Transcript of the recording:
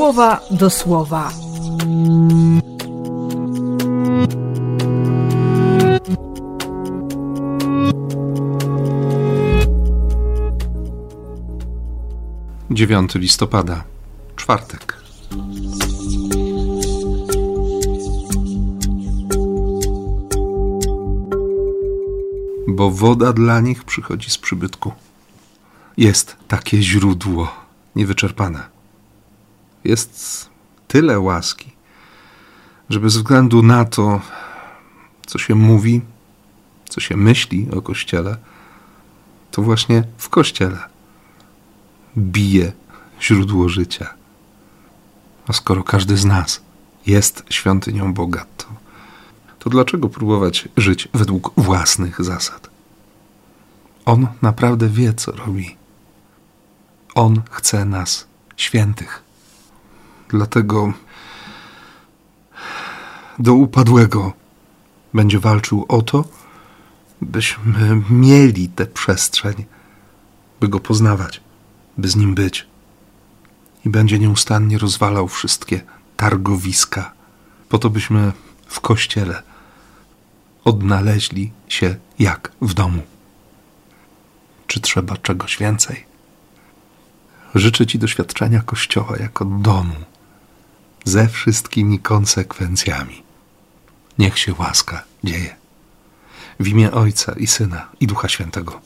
słowa do słowa. Dziewiąty listopada, czwartek. Bo woda dla nich przychodzi z przybytku. Jest takie źródło niewyczerpane. Jest tyle łaski, że bez względu na to, co się mówi, co się myśli o Kościele, to właśnie w Kościele bije źródło życia. A skoro każdy z nas jest świątynią Boga, to, to dlaczego próbować żyć według własnych zasad? On naprawdę wie, co robi. On chce nas świętych. Dlatego do upadłego będzie walczył o to, byśmy mieli tę przestrzeń, by go poznawać, by z nim być. I będzie nieustannie rozwalał wszystkie targowiska, po to byśmy w kościele odnaleźli się jak w domu. Czy trzeba czegoś więcej? Życzę Ci doświadczenia Kościoła jako domu, ze wszystkimi konsekwencjami. Niech się łaska dzieje. W imię Ojca i Syna i Ducha Świętego.